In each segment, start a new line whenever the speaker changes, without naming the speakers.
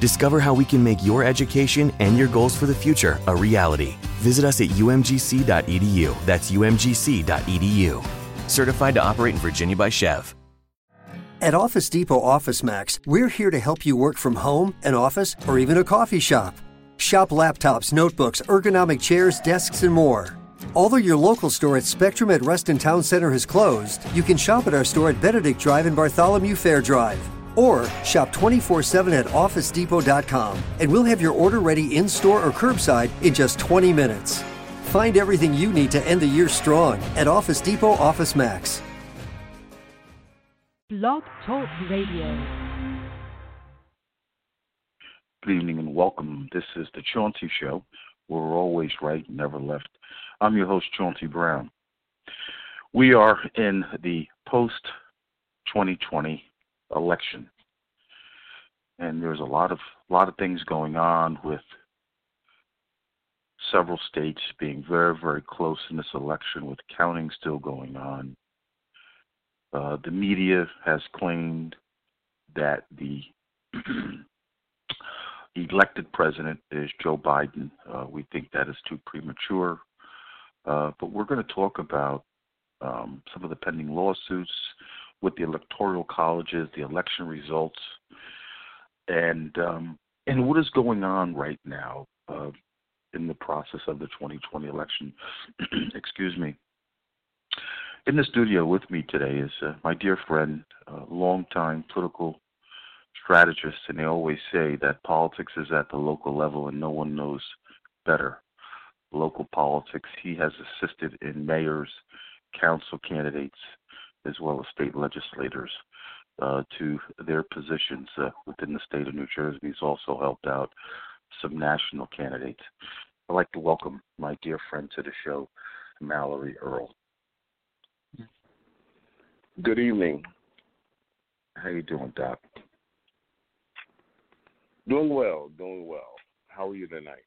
Discover how we can make your education and your goals for the future a reality. Visit us at umgc.edu. That's umgc.edu. Certified to operate in Virginia by SCHEV.
At Office Depot Office Max, we're here to help you work from home, an office, or even a coffee shop. Shop laptops, notebooks, ergonomic chairs, desks, and more. Although your local store at Spectrum at Reston Town Center has closed, you can shop at our store at Benedict Drive and Bartholomew Fair Drive. Or shop 24 7 at OfficeDepot.com and we'll have your order ready in store or curbside in just 20 minutes. Find everything you need to end the year strong at Office Depot Office Max.
Blog Talk Radio.
Good evening and welcome. This is the Chauncey Show. We're always right, never left. I'm your host, Chauncey Brown. We are in the post 2020 election, and there's a lot of lot of things going on with several states being very, very close in this election, with counting still going on. Uh, the media has claimed that the elected president is Joe Biden. Uh, we think that is too premature. Uh, but we're going to talk about um, some of the pending lawsuits with the electoral colleges, the election results, and um, and what is going on right now uh, in the process of the 2020 election. Excuse me. In the studio with me today is uh, my dear friend, uh, longtime political strategist, and they always say that politics is at the local level and no one knows better. Local politics. He has assisted in mayors, council candidates, as well as state legislators uh, to their positions uh, within the state of New Jersey. He's also helped out some national candidates. I'd like to welcome my dear friend to the show, Mallory Earle.
Good evening.
How you doing, Doc?
Doing well, doing well. How are you tonight?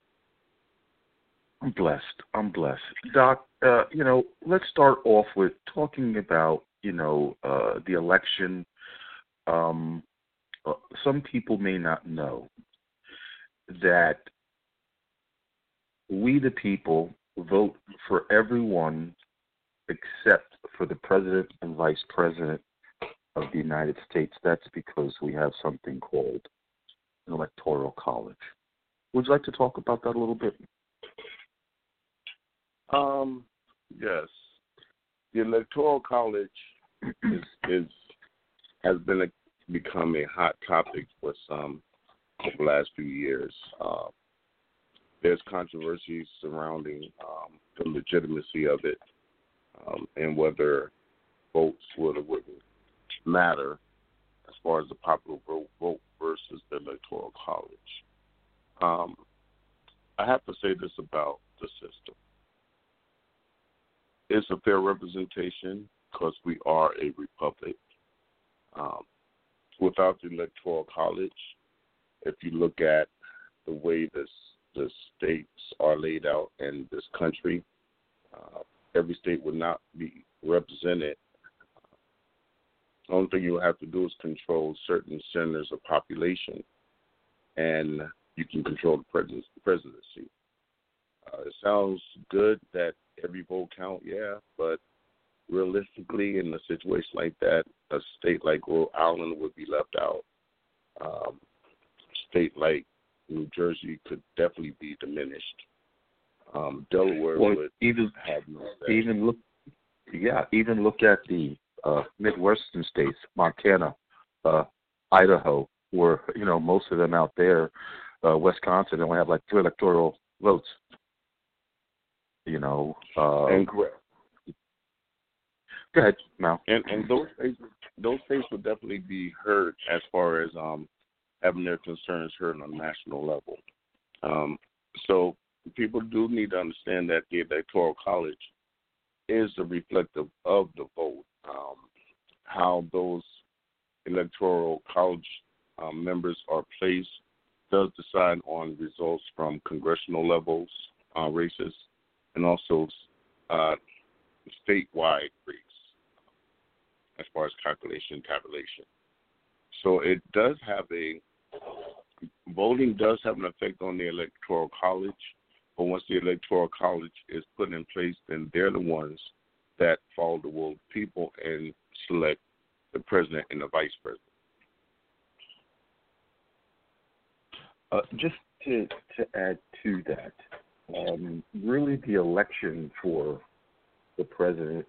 I'm blessed. I'm blessed. Doc, uh, you know, let's start off with talking about, you know, uh, the election. Um, uh, some people may not know that we, the people, vote for everyone except for the president and vice president of the United States. That's because we have something called an electoral college. Would you like to talk about that a little bit?
Um, yes. The electoral college is is has been a, become a hot topic for some over the last few years. Uh, there's controversies surrounding um, the legitimacy of it um, and whether votes would or wouldn't matter as far as the popular vote, versus the electoral college. Um, I have to say this about the system. It's a fair representation because we are a republic. Um, without the electoral college, if you look at the way this the states are laid out in this country, uh, every state would not be represented. The only thing you have to do is control certain centers of population, and you can control the presidency. Uh, it sounds good that every vote count, yeah, but realistically, in a situation like that, a state like Rhode Island would be left out. Um, state like New Jersey could definitely be diminished. Um, Delaware
well,
would
even
have no
even look, yeah, even look at the uh, Midwestern states, Montana, uh, Idaho, where you know most of them out there, uh, Wisconsin only have like two electoral votes. You know, uh,
and correct.
Go ahead, Mal.
And and those states, those states would definitely be heard as far as um, having their concerns heard on a national level. Um, so people do need to understand that the electoral college is a reflective of the vote. Um, how those electoral college um, members are placed does decide on results from congressional levels uh, races and also uh, statewide race as far as calculation tabulation. So it does have a voting does have an effect on the electoral college, but once the electoral college is put in place, then they're the ones that follow the will of people and select the president and the vice president.
Uh, just to to add to that, um, really the election for the president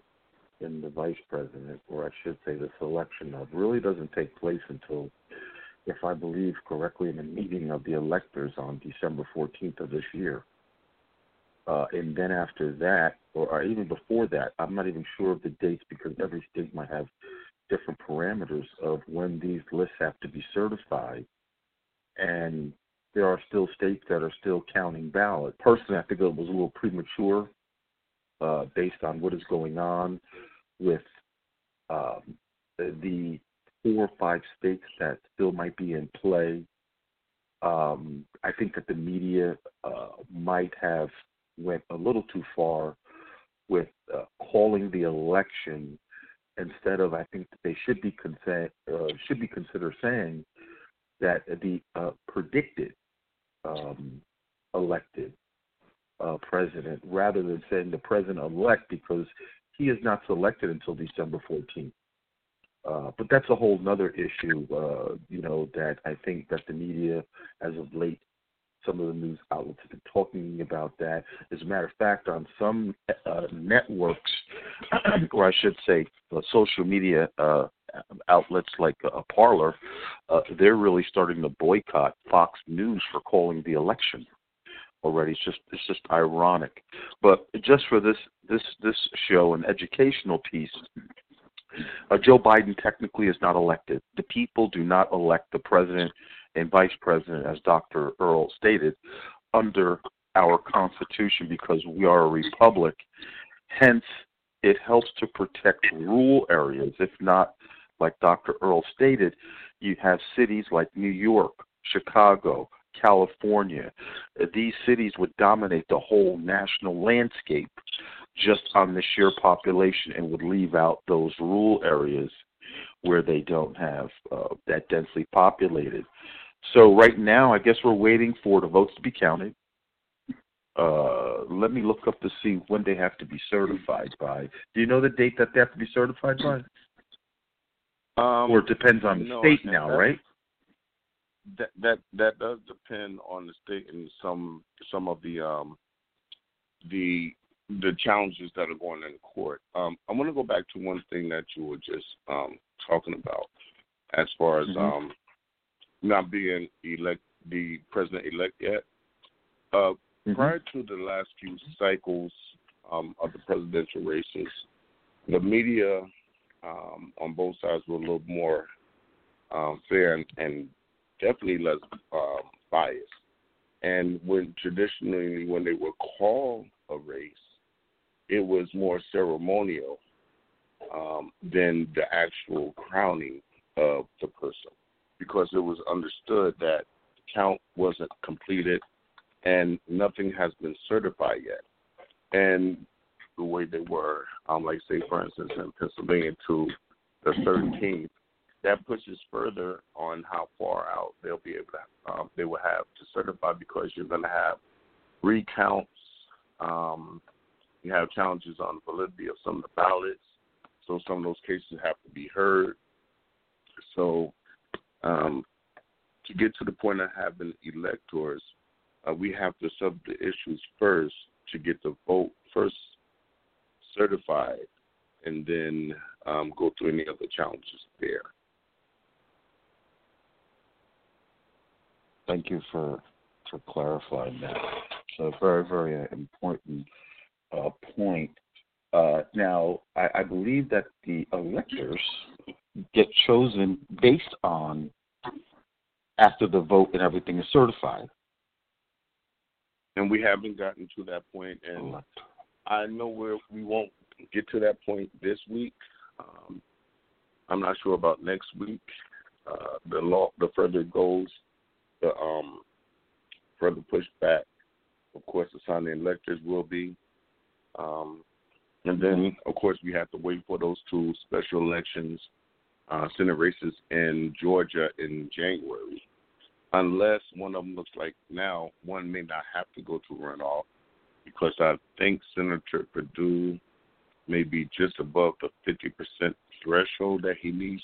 and the vice president, or I should say the selection of, really doesn't take place until, if I believe correctly, in the meeting of the electors on December 14th of this year. Uh, and then after that, or, or even before that, I'm not even sure of the dates because every state might have different parameters of when these lists have to be certified. And there are still states that are still counting ballots. Personally, I think it was a little premature uh, based on what is going on with um, the four or five states that still might be in play. Um, I think that the media uh, might have went a little too far with uh, calling the election instead of I think that they should be consent, uh, should be consider saying that the uh, predicted um, elected uh, president rather than saying the president elect because he is not selected until December 14th. Uh, but that's a whole other issue, uh, you know, that I think that the media, as of late, some of the news outlets have been talking about that. As a matter of fact, on some uh, networks, or I should say, uh, social media uh, outlets like Parler, uh, they're really starting to boycott Fox News for calling the election already. It's just it's just ironic. But just for this this this show, an educational piece. Uh, Joe Biden technically is not elected. The people do not elect the president and vice president, as Dr. Earle stated, under our Constitution because we are a republic. Hence, it helps to protect rural areas. If not, like Dr. Earle stated, you have cities like New York, Chicago, California. These cities would dominate the whole national landscape just on the sheer population and would leave out those rural areas where they don't have uh, that densely populated. So right now, I guess we're waiting for the votes to be counted. Uh, let me look up to see when they have to be certified by. Do you know the date that they have to be certified by?
Um,
or it depends on the
no,
state now, right?
That that that does depend on the state and some some of the um the the challenges that are going in court. Um, I want to go back to one thing that you were just um, talking about, as far as
Mhm.
um, not being elect the president elect yet. Uh,
Mhm.
Prior to the last few cycles um, of the presidential races, the media um, on both sides were a little more um, fair and, and definitely less um, biased. And when traditionally, when they would call a race, it was more ceremonial um, than the actual crowning of the person, because it was understood that the count wasn't completed and nothing has been certified yet. And the way they were, um, like say for instance in Pennsylvania to the 13th, that pushes further on how far out they'll be able to um, they will have to certify because you're going to have recounts. Um, you have challenges on the validity of some of the ballots, so some of those cases have to be heard. So um, to get to the point of having electors, uh, we have to sub the issues first to get the vote first certified, and then um, go through any other challenges there.
Thank you for for clarifying that. So very very important uh, point. Uh, now, I, I, believe that the electors get chosen based on after the vote and everything is certified.
And we haven't gotten to that point, and I know where we won't get to that point this week. Um, I'm not sure about next week. Uh, the law, the further it goes, the um, further pushback. Of course, the signing electors will be. Um, and then, of course, we have to wait for those two special elections, uh, Senate races in Georgia in January. Unless one of them looks like now one may not have to go to runoff because I think Senator Perdue may be just above the 50% threshold that he needs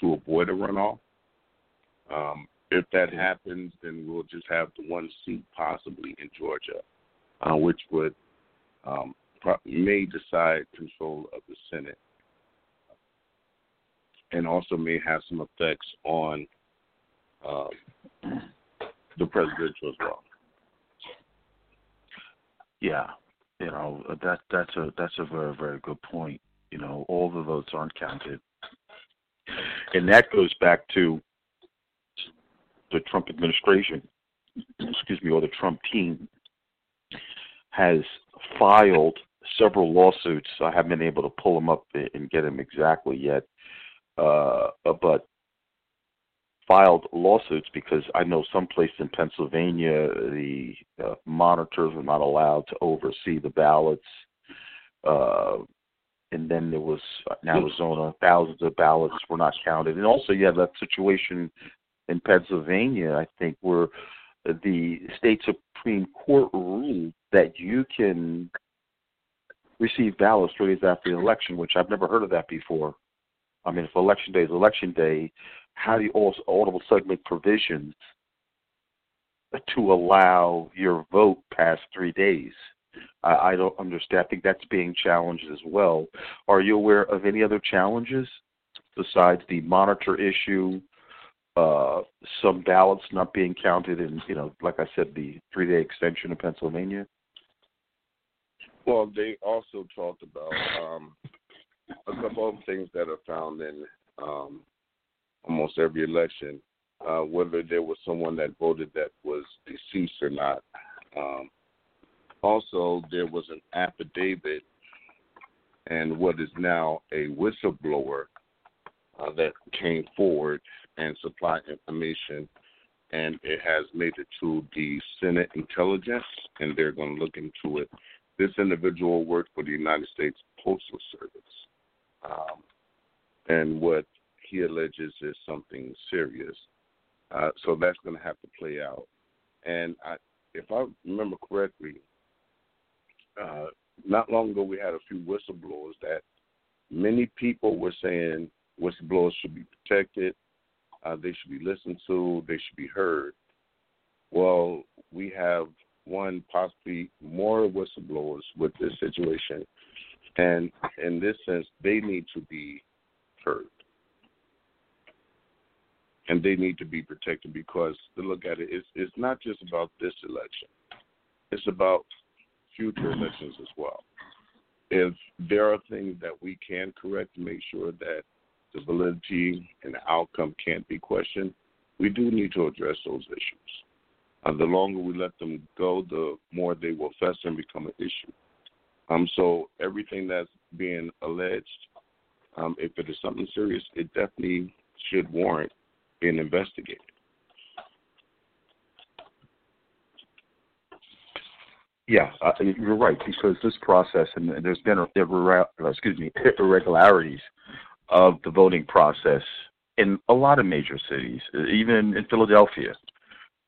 to avoid a runoff. Um, if that happens, then we'll just have the one seat possibly in Georgia, uh, which would um, may decide control of the Senate, and also may have some effects on uh, the presidential as well.
Yeah, you know that that's a that's a very very good point. You know, all the votes aren't counted, and that goes back to the Trump administration, excuse me, or the Trump team has filed several lawsuits. I haven't been able to pull them up and get them exactly yet, uh, but filed lawsuits because I know someplace in Pennsylvania the uh, monitors were not allowed to oversee the ballots. Uh, and then there was in Arizona, thousands of ballots were not counted. And also, you have that situation in Pennsylvania, I think, where the state Supreme Court ruled that you can receive ballots three days after the election, which I've never heard of that before. I mean, if election day is election day, how do you also audible make provisions to allow your vote past three days? I, I don't understand. I think that's being challenged as well. Are you aware of any other challenges besides the monitor issue, uh, some ballots not being counted, and you know, like I said, the three-day extension in Pennsylvania?
Well, they also talked about um, a couple of things that are found in um, almost every election, uh, whether there was someone that voted that was deceased or not. Um, also, there was an affidavit and what is now a whistleblower uh, that came forward and supply information, and it has made it to the Senate Intelligence, and they're going to look into it. This individual worked for the United States Postal Service, um, and what he alleges is something serious. Uh, so that's going to have to play out. And I, if I remember correctly, uh, not long ago we had a few whistleblowers that many people were saying whistleblowers should be protected, uh, they should be listened to, they should be heard. Well, we have one, possibly more whistleblowers with this situation, and in this sense, they need to be heard and they need to be protected because to look at it, it's it's not just about this election; it's about future elections as well. If there are things that we can correct to make sure that the validity and the outcome can't be questioned, we do need to address those issues. Uh, the longer we let them go, the more they will fester and become an issue. Um, so everything that's being alleged, um, if it is something serious, it definitely should warrant being investigated.
Yeah, uh, you're right because this process and there's been excuse me irregularities of the voting process in a lot of major cities, even in Philadelphia.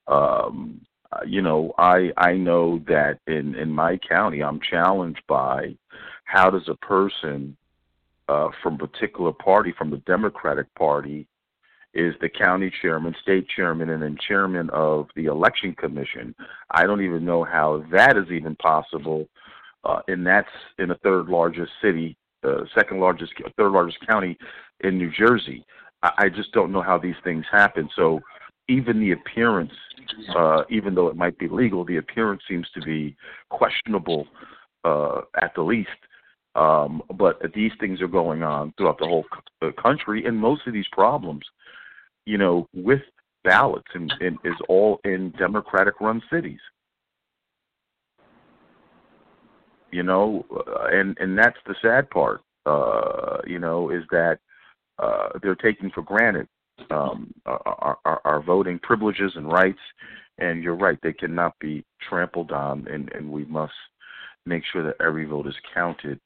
Um, uh, you know, I I know that in in my county, I'm challenged by how does a person uh, from a particular party, from the Democratic Party, is the county chairman, state chairman, and then chairman of the election commission. I don't even know how that is even possible, uh, and that's in the third largest city, uh, second largest, third largest county in New Jersey. I, I just don't know how these things happen. So even the appearance, uh, even though it might be legal, the appearance seems to be questionable uh, at the least. Um, but these things are going on throughout the whole c- country, and most of these problems, you know, with ballots and, and is all in Democratic-run cities. You know, uh, and and that's the sad part. Uh, you know, is that uh, they're taking for granted um, our, our, our voting privileges and rights. And you're right; they cannot be trampled on, and, and we must make sure that every vote is counted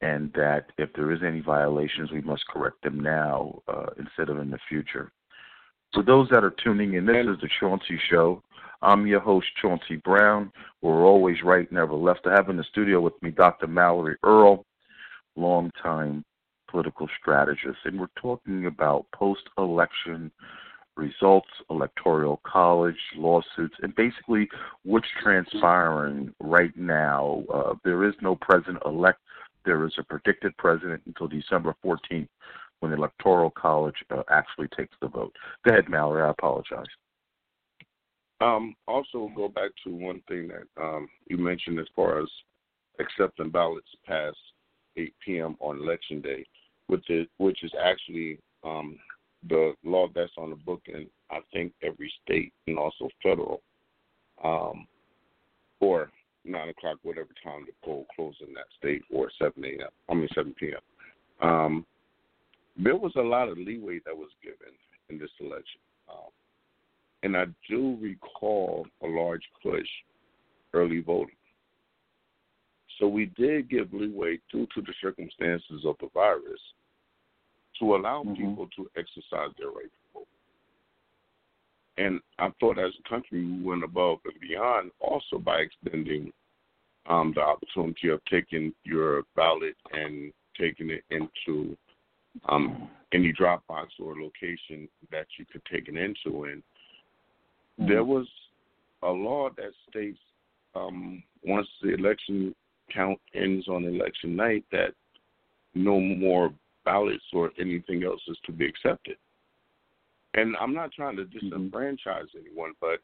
and that if there is any violations, we must correct them now uh, instead of in the future. For those that are tuning in, this is the Chauncey Show. I'm your host, Chauncey Brown. We're always right, never left. I have in the studio with me Dr. Mallory Earle, longtime political strategist, and we're talking about post-election results, electoral college, lawsuits, and basically what's transpiring right now. Uh, there is no president-elect. There is a predicted president until December 14th when the electoral college uh, actually takes the vote. Go ahead, Mallory. I apologize.
Um, also, go back to one thing that um, you mentioned as far as accepting ballots past 8 p.m. on election day, which is which is actually um, the law that's on the book in I think every state and also federal, um, or nine o'clock, whatever time the poll closes in that state, or seven a.m. I mean seven p.m. Um, there was a lot of leeway that was given in this election. Um, and I do recall a large push early voting. So we did give leeway due to the circumstances of the virus to allow mm-hmm. people to exercise their right to vote. And I thought as a country we went above and beyond also by extending um, the opportunity of taking your ballot and taking it into um, any Dropbox or location that you could take it into. And mm-hmm. there was a law that states um, once the election count ends on election night that no more ballots or anything else is to be accepted. And I'm not trying to mm-hmm. disenfranchise anyone, but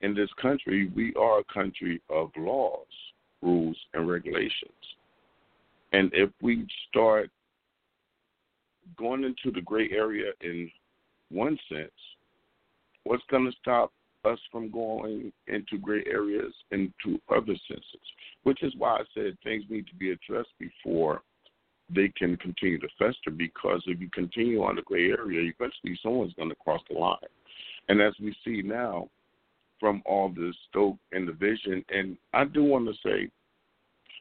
in this country, we are a country of laws, rules, and regulations. And if we start going into the gray area in one sense, what's going to stop us from going into gray areas into other senses? Which is why I said things need to be addressed before they can continue to fester. Because if you continue on the gray area, eventually someone's going to cross the line. And as we see now from all this stoke and the vision, and I do want to say,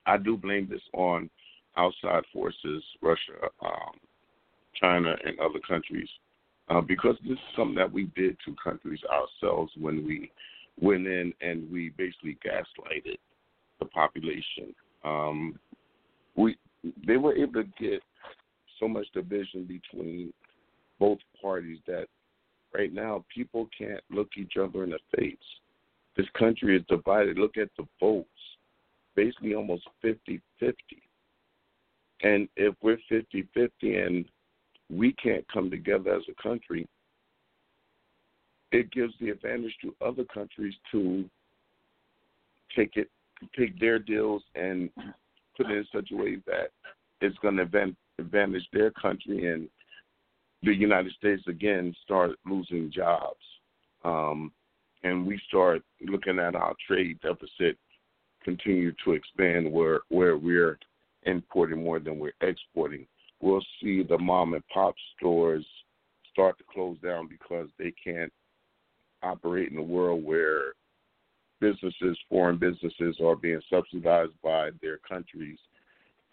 I do blame this on outside forces, Russia, um, China, and other countries, uh, because this is something that we did to countries ourselves when we went in and we basically gaslighted the population. Um, we they were able to get so much division between both parties that right now people can't look each other in the face. This country is divided. Look at the votes, basically almost 50 50. And if we're 50 50 and we can't come together as a country, it gives the advantage to other countries to take it, take their deals and put it in such a way that it's going to advantage their country and the United States again start losing jobs. Um, and we start looking at our trade deficit continue to expand where where we're importing more than we're exporting we'll see the mom and pop stores start to close down because they can't operate in a world where businesses, foreign businesses, are being subsidized by their countries,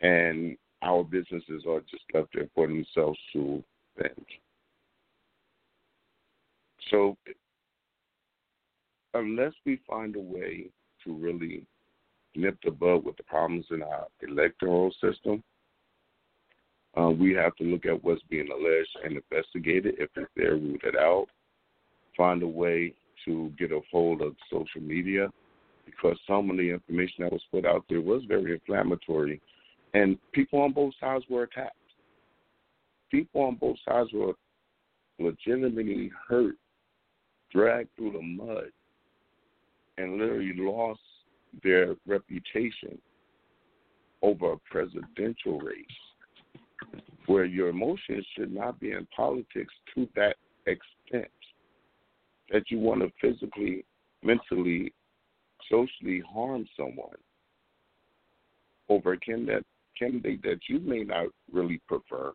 and our businesses are just left there for themselves to vent. So, unless we find a way to really nip the bud with the problems in our electoral system, uh, we have to look at what's being alleged and investigate it. If it's there, root it out. Find a way to get a hold of social media because some of the information that was put out there was very inflammatory, and people on both sides were attacked. People on both sides were legitimately hurt dragged through the mud and literally lost their reputation over a presidential race where your emotions should not be in politics to that extent that you want to physically, mentally, socially harm someone over a candidate, candidate that you may not really prefer,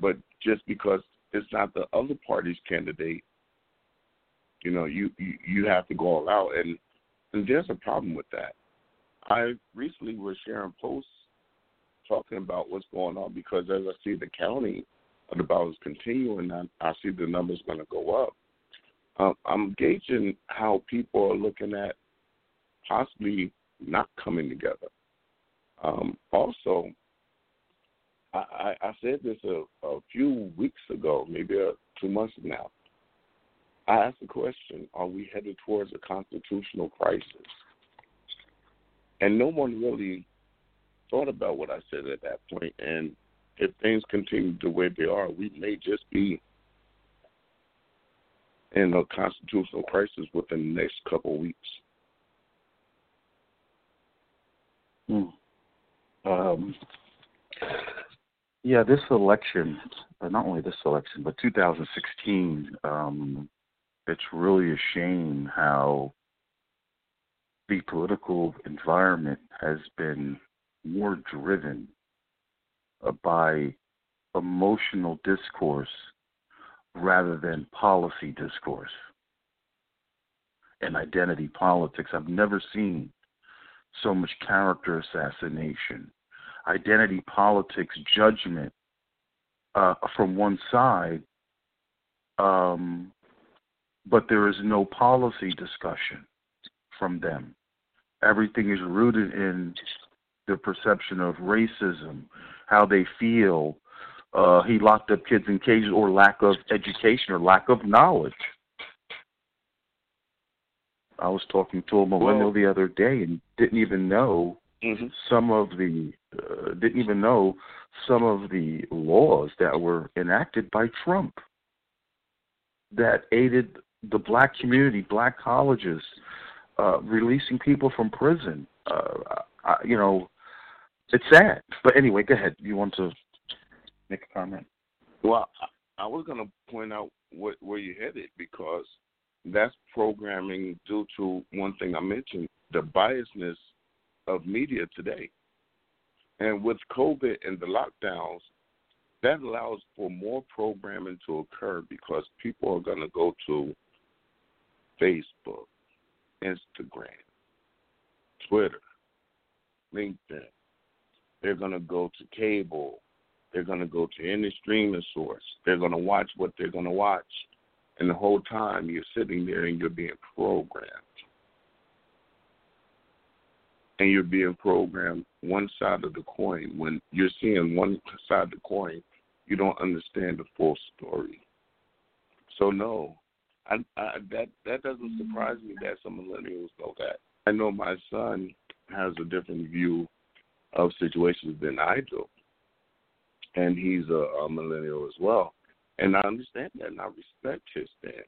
but just because it's not the other party's candidate, you know, you, you, you have to go all out. And, and there's a problem with that. I recently was sharing posts talking about what's going on because as I see the county the ballots continuing, I, I see the numbers going to go up. Um, I'm gauging how people are looking at possibly not coming together. Um, also, I, I, said this a, a few weeks ago, maybe a, two months now. I asked the question: Are we headed towards a constitutional crisis? And no one really thought about what I said at that. And if things continue the way they are, we may just be in a constitutional crisis within the next couple of weeks.
Hmm. Um, yeah, this election, uh, not only this election, but 2016, um, it's really a shame how the political environment has been more driven uh, by emotional discourse rather than policy discourse and identity politics. I've never seen so much character assassination, identity politics, judgment uh, from one side, um, but there is no policy discussion from them. Everything is rooted in the perception of racism, how they feel. Uh, he locked up kids in cages, or lack of education, or lack of knowledge. I was talking to a millennial the other day and didn't even know mm-hmm. some of the uh, didn't even know some of the laws that were enacted by Trump that aided the black community, black colleges, uh, releasing people from prison. Uh, I, you know, it's sad. But anyway, go ahead. You want to make a comment?
Well, I, was going to point out what, where you headed because that's programming due to one thing I mentioned the biasness of media today. And with COVID and the lockdowns, that allows for more programming to occur because people are going to go to Facebook, Instagram, Twitter, LinkedIn, they're going to go to cable. They're going to go to any streaming source. They're going to watch what they're going to watch. And the whole time you're sitting there and you're being programmed. And you're being programmed one side of the coin. When you're seeing one side of the coin, you don't understand the full story. So no, I, I, that that doesn't surprise me that some millennials know that. I know my son has a different view of situations than I do. And he's a, a millennial as well. And I understand that and I respect his stance.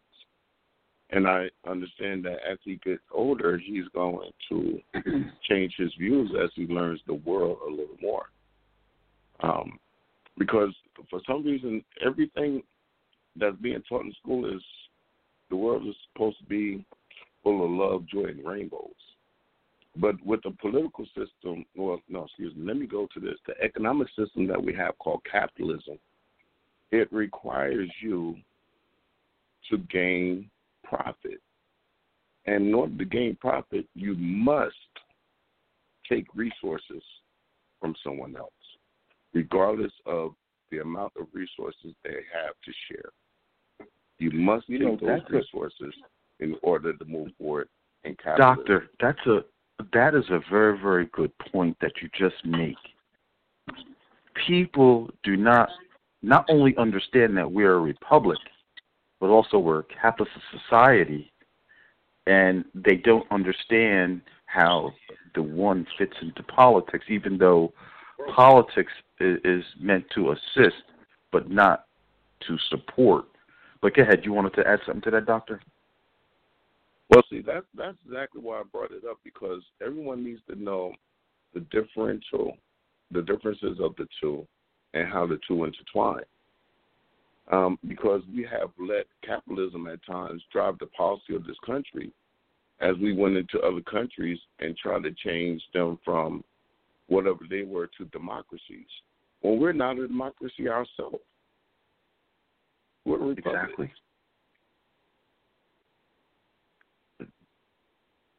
And I understand that as he gets older, he's going to change his views as he learns the world a little more. Um, because for some reason, everything that's being taught in school is the world is supposed to be full of love, joy, and rainbows. But with the political system, well, no, excuse me, let me go to this. The economic system that we have called capitalism, it requires you to gain profit. And in order to gain profit, you must take resources from someone else, regardless of the amount of resources they have to share. You must you take know, those resources a, in order to move forward in capitalism.
Doctor, that's a that is a very, very good point that you just make. People do not not only understand that we're a republic, but also we're a capitalist society, and they don't understand how the one fits into politics, even though politics is, meant to assist, but not to support. But go ahead. You wanted to add something to that, Doctor?
Well, see, that's that's exactly why I brought it up because everyone needs to know the differential, the differences of the two, and how the two intertwine. Um, because we have let capitalism at times drive the policy of this country as we went into other countries and tried to change them from whatever they were to democracies. Well, we're not a democracy ourselves. We're a republic.
Exactly.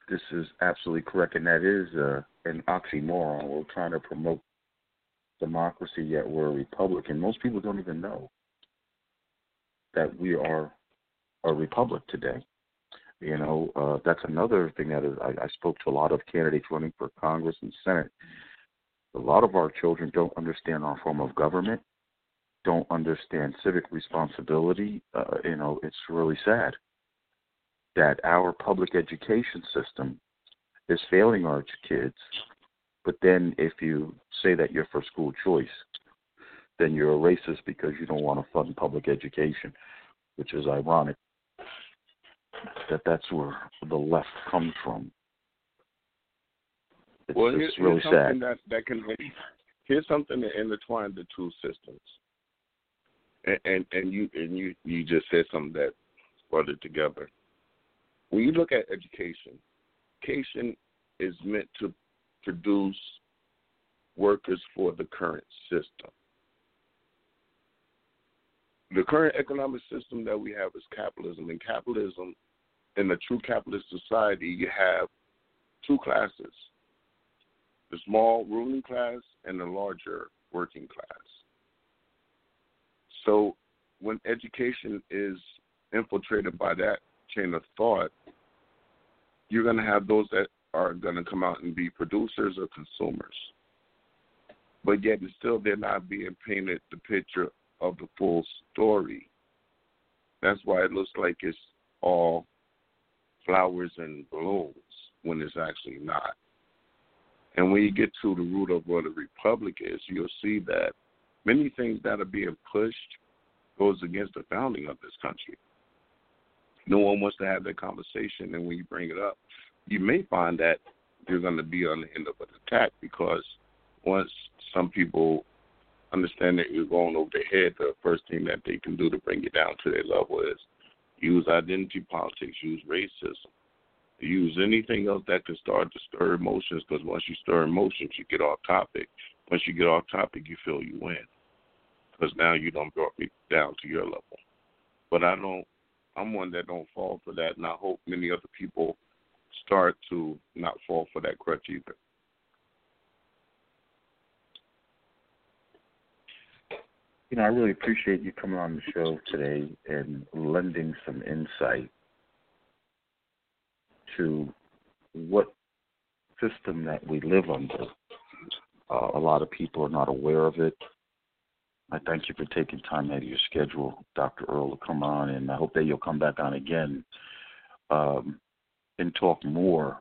This is absolutely correct, and that is uh, an oxymoron. We're trying to promote democracy, yet we're a republic, and most people don't even know that we are a republic today. You know, uh, that's another thing that is, I, I spoke to a lot of candidates running for Congress and Senate. A lot of our children don't understand our form of government, don't understand civic responsibility. Uh, you know, it's really sad that our public education system is failing our kids. But then, if you say that you're for school choice, then you're a racist because you don't want to fund public education, which is ironic that that's where the left comes from. It's,
well,
it's
here's,
really sad.
that that can here's something to intertwine the two systems. And, and and you and you you just said something that brought it together. When you look at education, education is meant to produce workers for the current system. The current economic system that we have is capitalism. And capitalism, in a true capitalist society, you have two classes the small ruling class and the larger working class. So when education is infiltrated by that chain of thought, you're going to have those that are going to come out and be producers or consumers. But yet, it's still they're not being painted the picture of the full story. That's why it looks like it's all flowers and balloons when it's actually not. And when you get to the root of what a republic is, you'll see that many things that are being pushed goes against the founding of this country. No one wants to have that conversation, and when you bring it up, you may find that you're going to be on the end of an attack because once some people understand that you're going over their head, the first thing that they can do to bring you down to their level is use identity politics, use racism, use anything else that could start to stir emotions. Because once you stir emotions, you get off topic. Once you get off topic, you feel you win. Because now you don't brought me down to your level. But I don't. I'm one that don't fall for that, and I hope many other people start to not fall for that crutch either.
You know, I really appreciate you coming on the show today and lending some insight to what system that we live under. Uh, a lot of people are not aware of it. I thank you for taking time out of your schedule, Dr. Earle, to come on, and I hope that you'll come back on again um, and talk more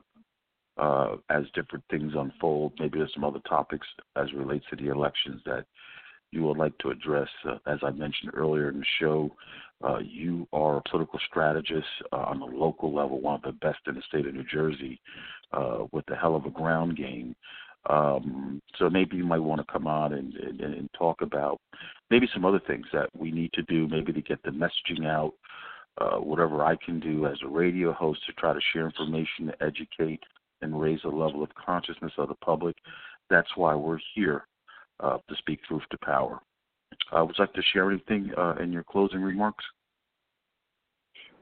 uh, as different things unfold. Maybe there's some other topics as relates to the elections that you would like to address. Uh, as I mentioned earlier in the show, uh, you are a political strategist uh, on the local level, one of the best in the state of New Jersey, uh, with a hell of a ground game. Um, so maybe you might want to come on and, and, and talk about maybe some other things that we need to do, maybe to get the messaging out. Uh, whatever I can do as a radio host to try to share information, to educate, and raise the level of consciousness of the public. That's why we're here uh, to speak truth to power. Uh, would you like to share anything uh, in your closing remarks?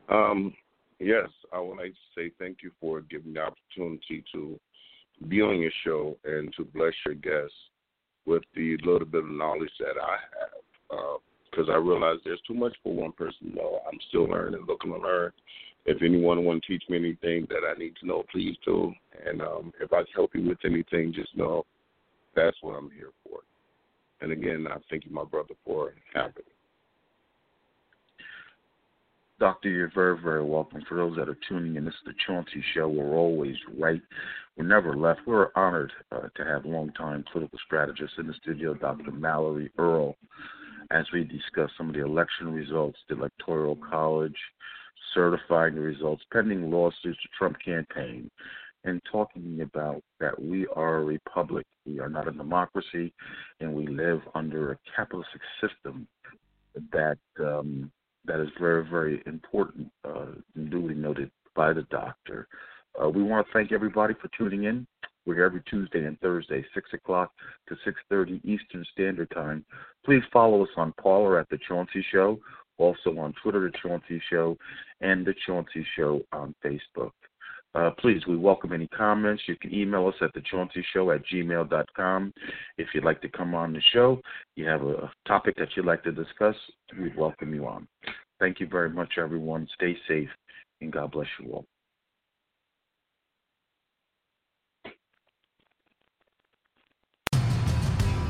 Um, yes, I would like to say thank you for giving the opportunity to be on your show and to bless your guests with the little bit of knowledge that I have. Because uh, I realize there's too much for one person know. I'm still learning, looking to learn. If anyone want to teach me anything that I need to know, please do. And um, if I can help you with anything, just know that's what I'm here for. And again, I thank you, my brother, for having me.
Doctor, you're very, very welcome. For those that are tuning in, this is the Chauncey Show. We're always right. We're never left. We're honored uh, to have longtime political strategist in the studio, Dr. Mallory Earle, as we discuss some of the election results, the Electoral College, certifying the results pending lawsuits, the Trump campaign, and talking about that we are a republic. We are not a democracy, and we live under a capitalistic system that um, that is very, very important, uh, duly noted by the doctor. Uh, we want to thank everybody for tuning in. We're here every Tuesday and Thursday, 6 o'clock to 6.30 Eastern Standard Time. Please follow us on Parler at The Chauncey Show, also on Twitter, The Chauncey Show, and The Chauncey Show on Facebook. Uh, please, we welcome any comments. You can email us at thechauncey at gmail.com. If you'd like to come on the show, you have a topic that you'd like to discuss, we'd welcome you on. Thank you very much, everyone. Stay safe, and God bless you all.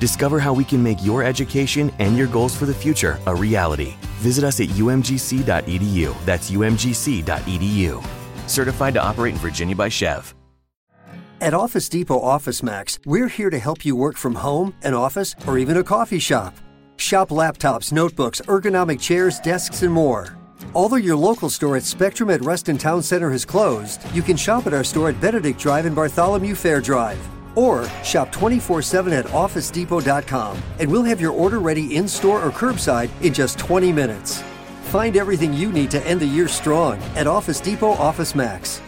Discover how we can make your education and your goals for the future a reality. Visit us at umgc.edu. That's umgc.edu. Certified to operate in Virginia by SCHEV.
At Office Depot Office Max, we're here to help you work from home, an office, or even a coffee shop. Shop laptops, notebooks, ergonomic chairs, desks, and more. Although your local store at Spectrum at Reston Town Center has closed, you can shop at our store at Benedict Drive and Bartholomew Fair Drive. Or shop 24 7 at OfficeDepot.com and we'll have your order ready in store or curbside in just 20 minutes. Find everything you need to end the year strong at Office Depot Office Max.